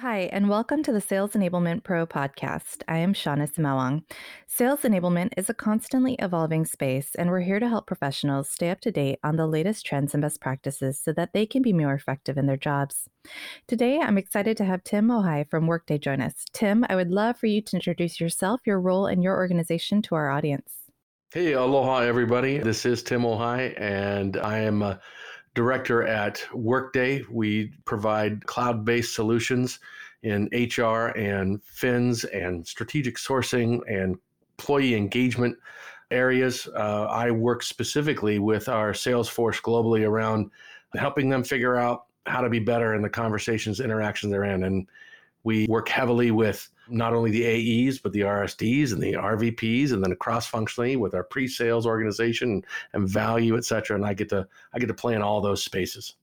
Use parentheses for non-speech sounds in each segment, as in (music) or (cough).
Hi, and welcome to the Sales Enablement Pro podcast. I am Shawnna Sumaoang. Sales enablement is a constantly evolving space, and we're here to help professionals stay up to date on the latest trends and best practices so that they can be more effective in their jobs. Today, I'm excited to have Tim Ohai from Workday join us. Tim, I would love for you to introduce yourself, your role, and your organization to our audience. Hey, aloha, everybody. This is Tim Ohai, and I am a director at Workday. We provide cloud based solutions in HR and fins and strategic sourcing and employee engagement areas. Uh, I work specifically with our sales force globally around helping them figure out how to be better in the conversations, interactions they're in. And we work heavily with not only the AEs, but the RSDs and the RVPs, and then cross functionally with our pre sales organization and value, et cetera. And I get to I get to play in all those spaces.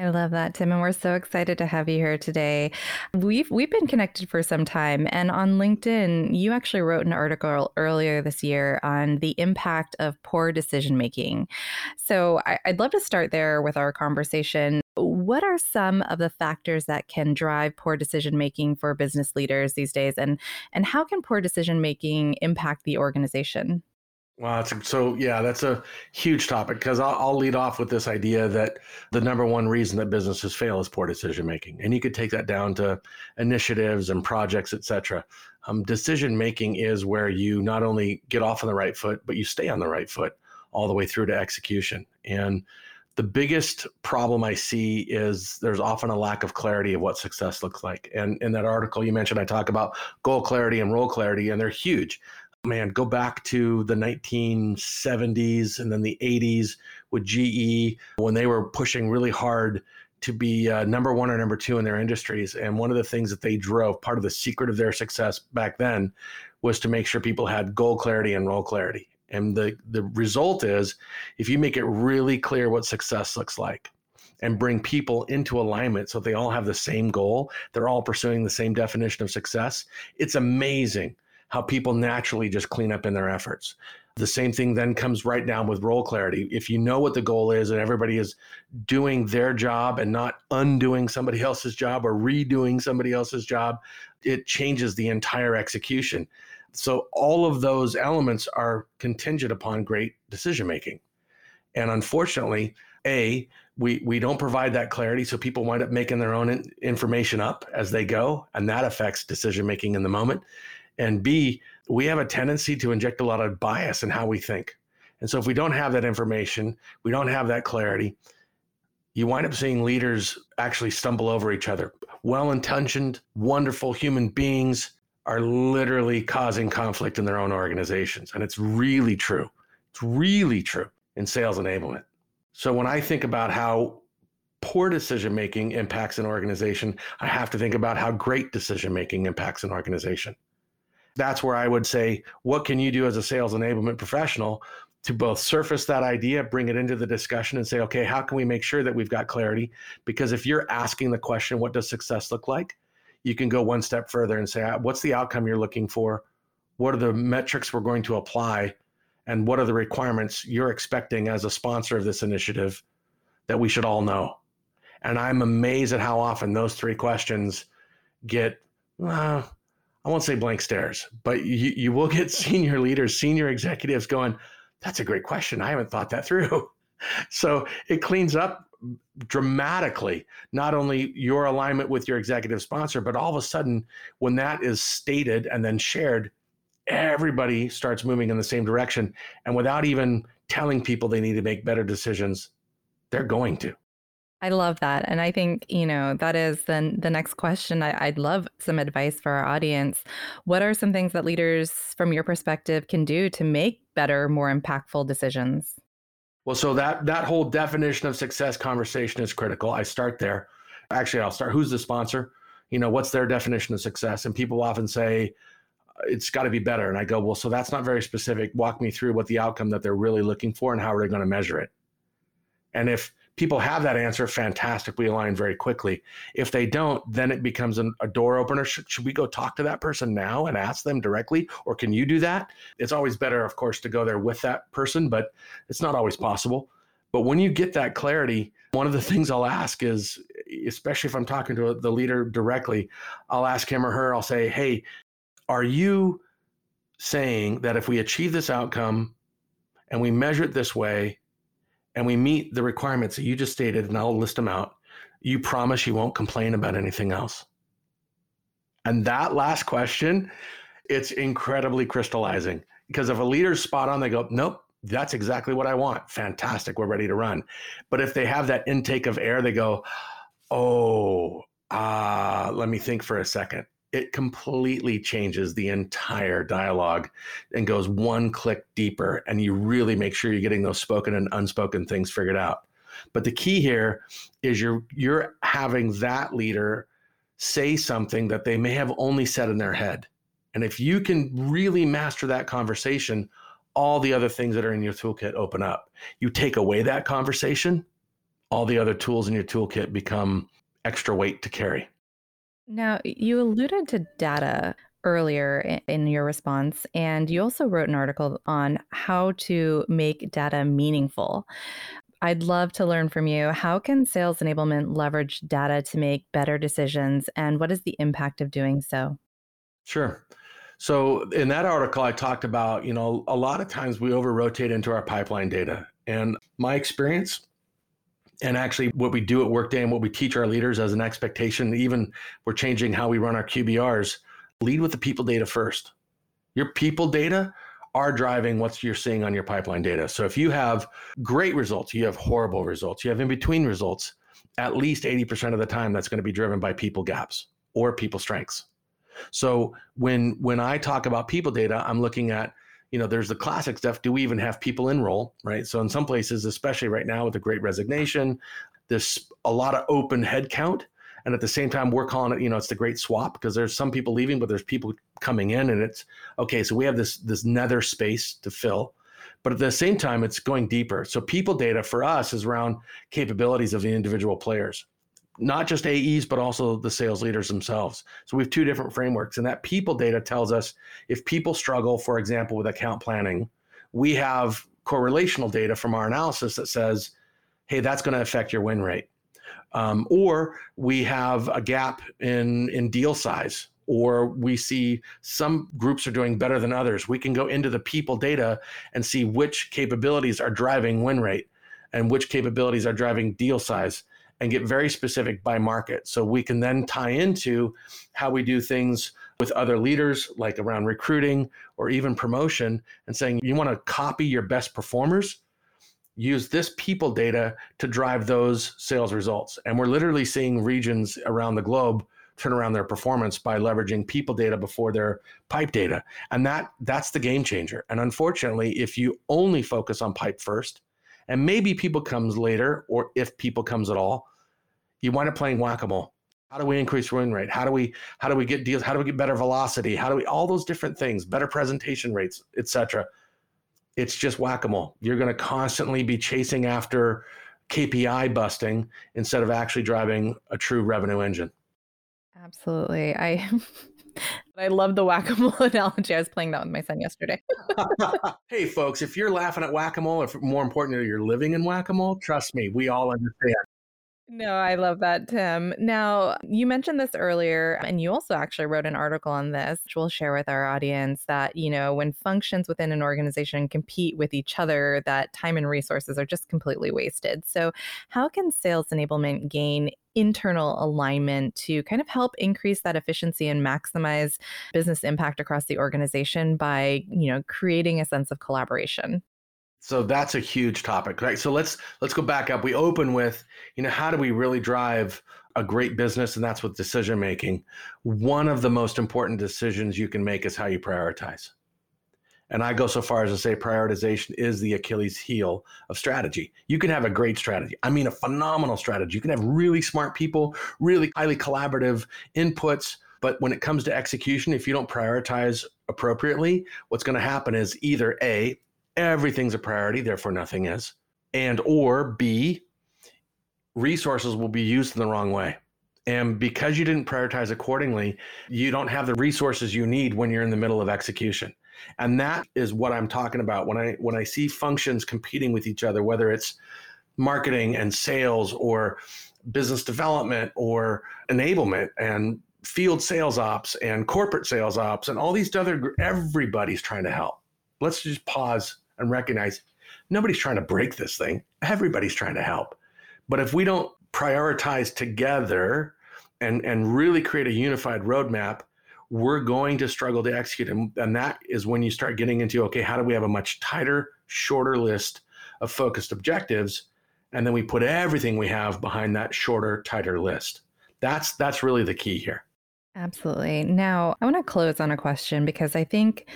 I love that, Tim, and we're so excited to have you here today. We've we've been connected for some time, and on LinkedIn, you actually wrote an article earlier this year on the impact of poor decision making. So I, I'd love to start there with our conversation. What are some of the factors that can drive poor decision making for business leaders these days, and and how can poor decision making impact the organization? A, so yeah, that's a huge topic because I'll, I'll, lead off with this idea that the number one reason that businesses fail is poor decision making, and you could take that down to initiatives and projects, et cetera. Um, decision making is where you not only get off on the right foot, but you stay on the right foot all the way through to execution. And the biggest problem I see is there's often a lack of clarity of what success looks like. And in that article you mentioned, I talk about goal clarity and role clarity, and they're huge man, go back to the 1970s and then the 80s with GE when they were pushing really hard to be uh, number one or number two in their industries. And one of the things that they drove, part of the secret of their success back then, was to make sure people had goal clarity and role clarity. And the, the result is if you make it really clear what success looks like, and bring people into alignment so they all have the same goal, they're all pursuing the same definition of success. It's amazing how people naturally just clean up in their efforts. The same thing then comes right down with role clarity. If you know what the goal is and everybody is doing their job and not undoing somebody else's job or redoing somebody else's job, it changes the entire execution. So, all of those elements are contingent upon great decision making. And unfortunately, A, we, we don't provide that clarity. So people wind up making their own information up as they go, and that affects decision making in the moment. And B, we have a tendency to inject a lot of bias in how we think. And so if we don't have that information, we don't have that clarity, you wind up seeing leaders actually stumble over each other. Well intentioned, wonderful human beings are literally causing conflict in their own organizations. And it's really true. It's really true in sales enablement. So when I think about how poor decision making impacts an organization, I have to think about how great decision making impacts an organization that's where I would say, what can you do as a sales enablement professional to both surface that idea, bring it into the discussion, and say, okay, how can we make sure that we've got clarity? Because if you're asking the question, what does success look like? You can go one step further and say, uh, what's the outcome you're looking for? What are the metrics we're going to apply? And what are the requirements you're expecting as a sponsor of this initiative that we should all know? And I'm amazed at how often those three questions get, uh, I won't say blank stares, but you, you will get (laughs) senior leaders, senior executives going, that's a great question. I haven't thought that through. (laughs) so it cleans up dramatically not only your alignment with your executive sponsor, but all of a sudden, when that is stated and then shared, everybody starts moving in the same direction. And without even telling people they need to make better decisions, they're going to. I love that. And I think, you know, that is then the next question. I, would love some advice for our audience. What are some things that leaders, from your perspective, can do to make better, more impactful decisions? Well, so that that whole definition of success conversation is critical. I start there. Actually, I'll start. Who's the sponsor? You know, what's their definition of success? And people often say, uh, it's got to be better. And I go, well, so that's not very specific. Walk me through what the outcome that they're really looking for and how are they going to measure it? And if people have that answer, fantastic. We align very quickly. If they don't, then it becomes an, a door opener. Should, should, we go talk to that person now and ask them directly? Or can you do that? It's always better, of course, to go there with that person, but it's not always possible. But when you get that clarity, one of the (laughs) things I'll ask is, especially if I'm talking to the leader directly, I'll ask him or her, I'll say, hey, are you saying that if we achieve this outcome and we measure it this way and we meet the requirements that you just stated, and I'll list them out, you promise you won't complain about anything else? And that last question, it's incredibly crystallizing because if a leader's spot on, they go, nope, that's exactly what I want. Fantastic. We're ready to run. But if they have that intake of air, they go, oh, uh, let me think for a second. It completely changes the entire dialogue and goes one click deeper. And you really make sure you're getting those spoken and unspoken things figured out. But the key here is you're you're having that leader say something that they may have only said in their head. And if you can really master that conversation, all the other things that are in your toolkit open up. You take away that conversation, all the other tools in your toolkit become extra weight to carry. Now, you alluded to data earlier in your response, and you also wrote an article on how to make data meaningful. I'd love to learn from you. How can sales enablement leverage data to make better decisions, and what is the impact of doing so? Sure. So in that article, I talked about, you know, a lot of times we over rotate into our pipeline data. And my experience, and actually what we do at Workday and what we teach our leaders as an expectation, even we're changing how we run our QBRs, lead with the people data first. Your people data are driving what you're seeing on your pipeline data. So if you have great results, you have horrible results, you have in between results, at least 80% of the time that's going to be driven by people gaps or people strengths. So when when I talk about people data, I'm looking at you know there's the classic stuff. Do we even have people in role, right? So in some places, especially right now with the Great Resignation, there's a lot of open headcount. And at the same time, we're calling it, you know, it's the great swap because there's some people leaving, but there's people coming in, and it's okay. So we have this this nether space to fill, but at the same time, it's going deeper. So people data for us is around capabilities of the individual players not just AEs, but also the sales leaders themselves. So we have two different frameworks. And that people data tells us if people struggle, for example, with account planning, we have correlational data from our analysis that says, hey, that's going to affect your win rate. Um, or we have a gap in, in deal size, or we see some groups are doing better than others. We can go into the people data and see which capabilities are driving win rate and which capabilities are driving deal size and get very specific by market. So we can then tie into how we do things with other leaders, like around recruiting or even promotion, and saying, you want to copy your best performers? Use this people data to drive those sales results. And we're literally seeing regions around the globe turn around their performance by leveraging people data before their pipe data. And that that's the game changer. And unfortunately, if you only focus on pipe first, and maybe people comes later, or if people comes at all, you wind up playing whack-a-mole. How do we increase win rate? How do we how do we get deals? How do we get better velocity? How do we all those different things, better presentation rates, etc. It's just whack-a-mole. You're going to constantly be chasing after KPI busting instead of actually driving a true revenue engine. Absolutely. I (laughs) I love the whack-a-mole (laughs) analogy. I was playing that with my son yesterday. (laughs) hey, folks, if you're laughing at whack-a-mole, or more importantly, you're living in whack-a-mole, trust me, we all understand. No, I love that, Tim. Now, you mentioned this earlier, and you also actually wrote an article on this, which we'll share with our audience that, you know, when functions within an organization compete with each other, that time and resources are just completely wasted. So, how can sales enablement gain internal alignment to kind of help increase that efficiency and maximize business impact across the organization by, you know, creating a sense of collaboration? so that's a huge topic right? So let's let's go back up. We open with you know how do we really drive a great business? And that's with decision making. One of the most important decisions you can make is how you prioritize and i go so far as to say prioritization is the achilles heel of strategy you can have a great strategy i mean a phenomenal strategy you can have really smart people really highly collaborative inputs but when it comes to execution if you don't prioritize appropriately what's going to happen is either a everything's a priority, therefore nothing is. And or B, resources will be used in the wrong way. And because you didn't prioritize accordingly, you don't have the resources you need when you're in the middle of execution. And that is what I'm talking about. When I when I see functions competing with each other, whether it's marketing and sales or business development or enablement and field sales ops and corporate sales ops and all these other everybody's trying to help. Let's just pause and recognize nobody's trying to break this thing. Everybody's trying to help. But if we don't prioritize together and and really create a unified roadmap we're going to struggle to execute. And, and that is when you start getting into okay how do we have a much tighter shorter list of focused objectives? And then we put everything we have behind that shorter tighter list. That's that's really the key here. Absolutely. Now i want to close on a question because i think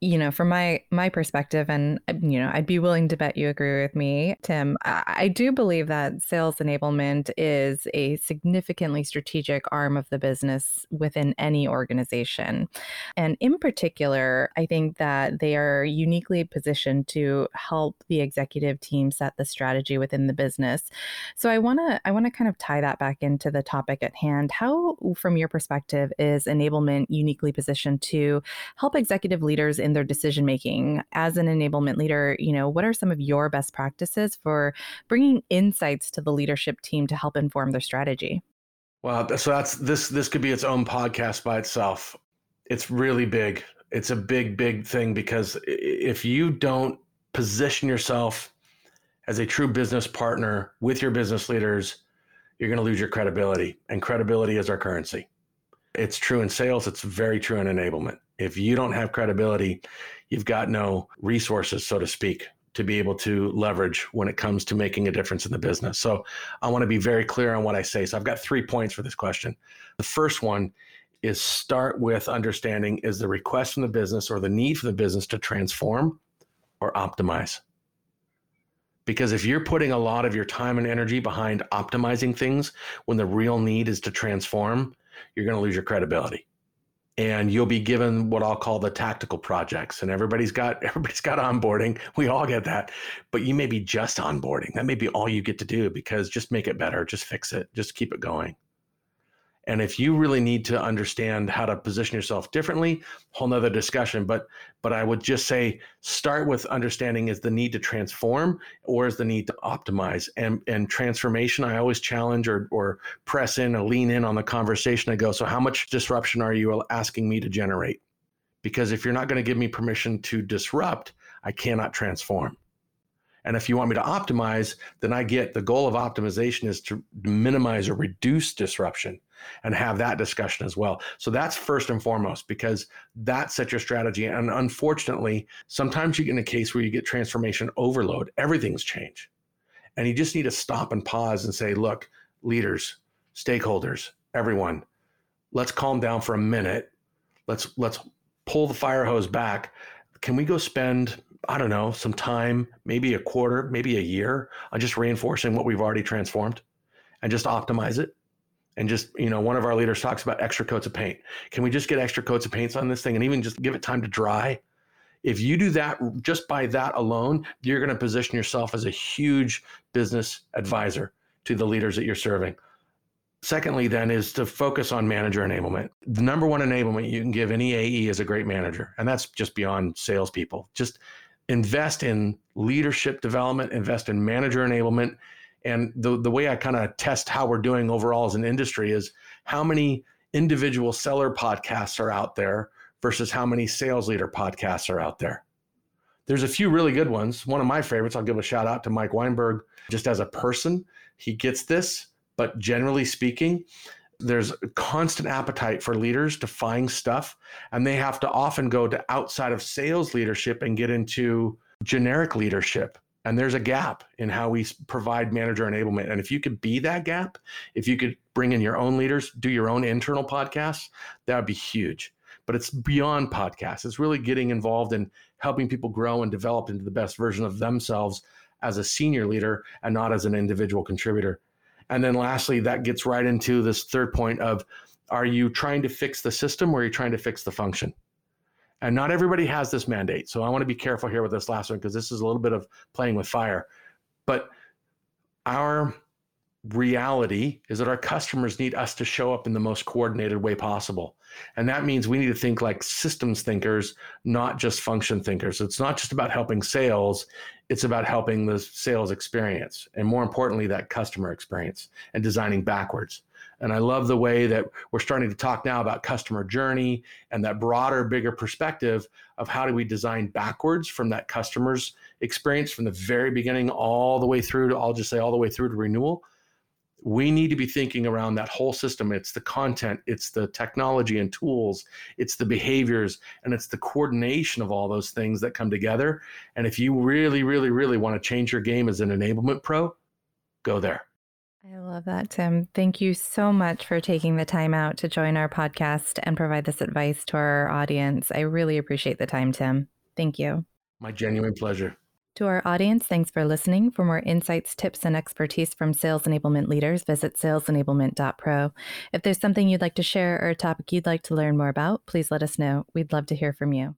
you know from my my perspective and uh, you know i'd be willing to bet you agree with me tim I, do believe that sales enablement is a significantly strategic arm of the business within any organization. And in particular i think that they are uniquely positioned to help the executive team set the strategy within the business. So i want to i want to kind of tie that back into the topic at hand. How from your perspective is enablement uniquely positioned to help executive leaders in in their decision making. As an enablement leader you know what are some of your best practices for bringing insights to the leadership team to help inform their strategy? Well so that's this this could be its own podcast by itself. It's really big. It's a big big thing because if you don't position yourself as a true business partner with your business leaders you're going to lose your credibility and credibility is our currency it's true in sales it's very true in enablement if you don't have credibility, you've got no resources, so to speak, to be able to leverage when it comes to making a difference in the business. So I want to be very clear on what I say. So I've got three points for this question. The first one is start with understanding is the request from the business or the need for the business to transform or optimize? Because if you're putting a lot of your time and energy behind optimizing things when the real need is to transform, you're going to lose your credibility and you'll be given what I'll call the tactical projects. And everybody's got (laughs) everybody's got onboarding. We all get that, but you may be just onboarding. That may be all you get to do because just make it better, just fix it, just keep it going. And if you really need to understand how to position yourself differently, whole nother discussion. But but I would just say start with understanding is the need to transform or is the need to optimize. And and transformation, I always challenge or or press in or lean in on the conversation. I go, so how much disruption are you asking me to generate? Because if you're not going to give me permission to disrupt, I cannot transform. And if you want me to optimize, then I get the goal of optimization is to minimize or reduce disruption and have that discussion as well. So that's first and foremost because that sets your strategy. And unfortunately, sometimes you get in a case where you get transformation overload, everything's changed. And you just need to stop and pause and say, look, leaders, stakeholders, everyone, let's calm down for a minute. Let's let's pull the fire hose back. Can we go spend I don't know, some time, maybe a quarter, maybe a year on just reinforcing what we've already transformed and just optimize it and just you know one of our leaders talks about extra coats of paint. Can we just get extra coats of paints on this thing and even just give it time to dry? If you do that just by that alone you're going to position yourself as a huge business advisor to the leaders that you're serving. Secondly then is to focus on manager enablement. The number one enablement you can give any ae is a great manager and that's just beyond salespeople. Just invest in leadership development invest in manager enablement and the, the way I kind of test how we're doing overall as an industry is how many individual seller podcasts are out there versus how many sales leader podcasts are out there. There's a few really good ones. One of my favorites, I'll give a shout out to Mike Weinberg just as a person. He gets this, but generally speaking, there's a constant appetite for leaders to find stuff, and they have to often go to outside of sales leadership and get into generic leadership and there's a gap in how we provide manager enablement. And if you could be that gap if you could bring in your own leaders do your own internal podcasts that would be huge. But it's beyond podcasts. It's really getting involved in helping people grow and develop into the best version of themselves as a senior leader and not as an individual contributor. And then lastly that gets right into this third point of are you trying to fix the system or are you trying to fix the function and not everybody has this mandate. So I want to be careful here with this last one because this is a little bit of playing with fire. But our reality is that our customers need us to show up in the most coordinated way possible. And that means we need to think like systems thinkers, not just function thinkers. It's not just about helping sales, it's about helping the sales experience. And more importantly, that customer experience and designing backwards. And I love the way that we're starting to talk now about customer journey and that broader, bigger perspective of how do we design backwards from that customer's experience from the very beginning all the way through to, I'll just say, all the way through to renewal we need to be thinking around that whole system. It's the content, it's the technology and tools, it's the behaviors, and it's the coordination of all those things that come together. And if you really, really, really want to change your game as an enablement pro, go there. I love that, Tim. Thank you so much for taking the time out to join our podcast and provide this advice to our audience. I really appreciate the time, Tim. Thank you. My genuine pleasure. To our audience, thanks for listening. For more insights, tips, and expertise from sales enablement leaders, visit salesenablement.pro. If there's something you'd like to share or a topic you'd like to learn more about, please let us know. We'd love to hear from you.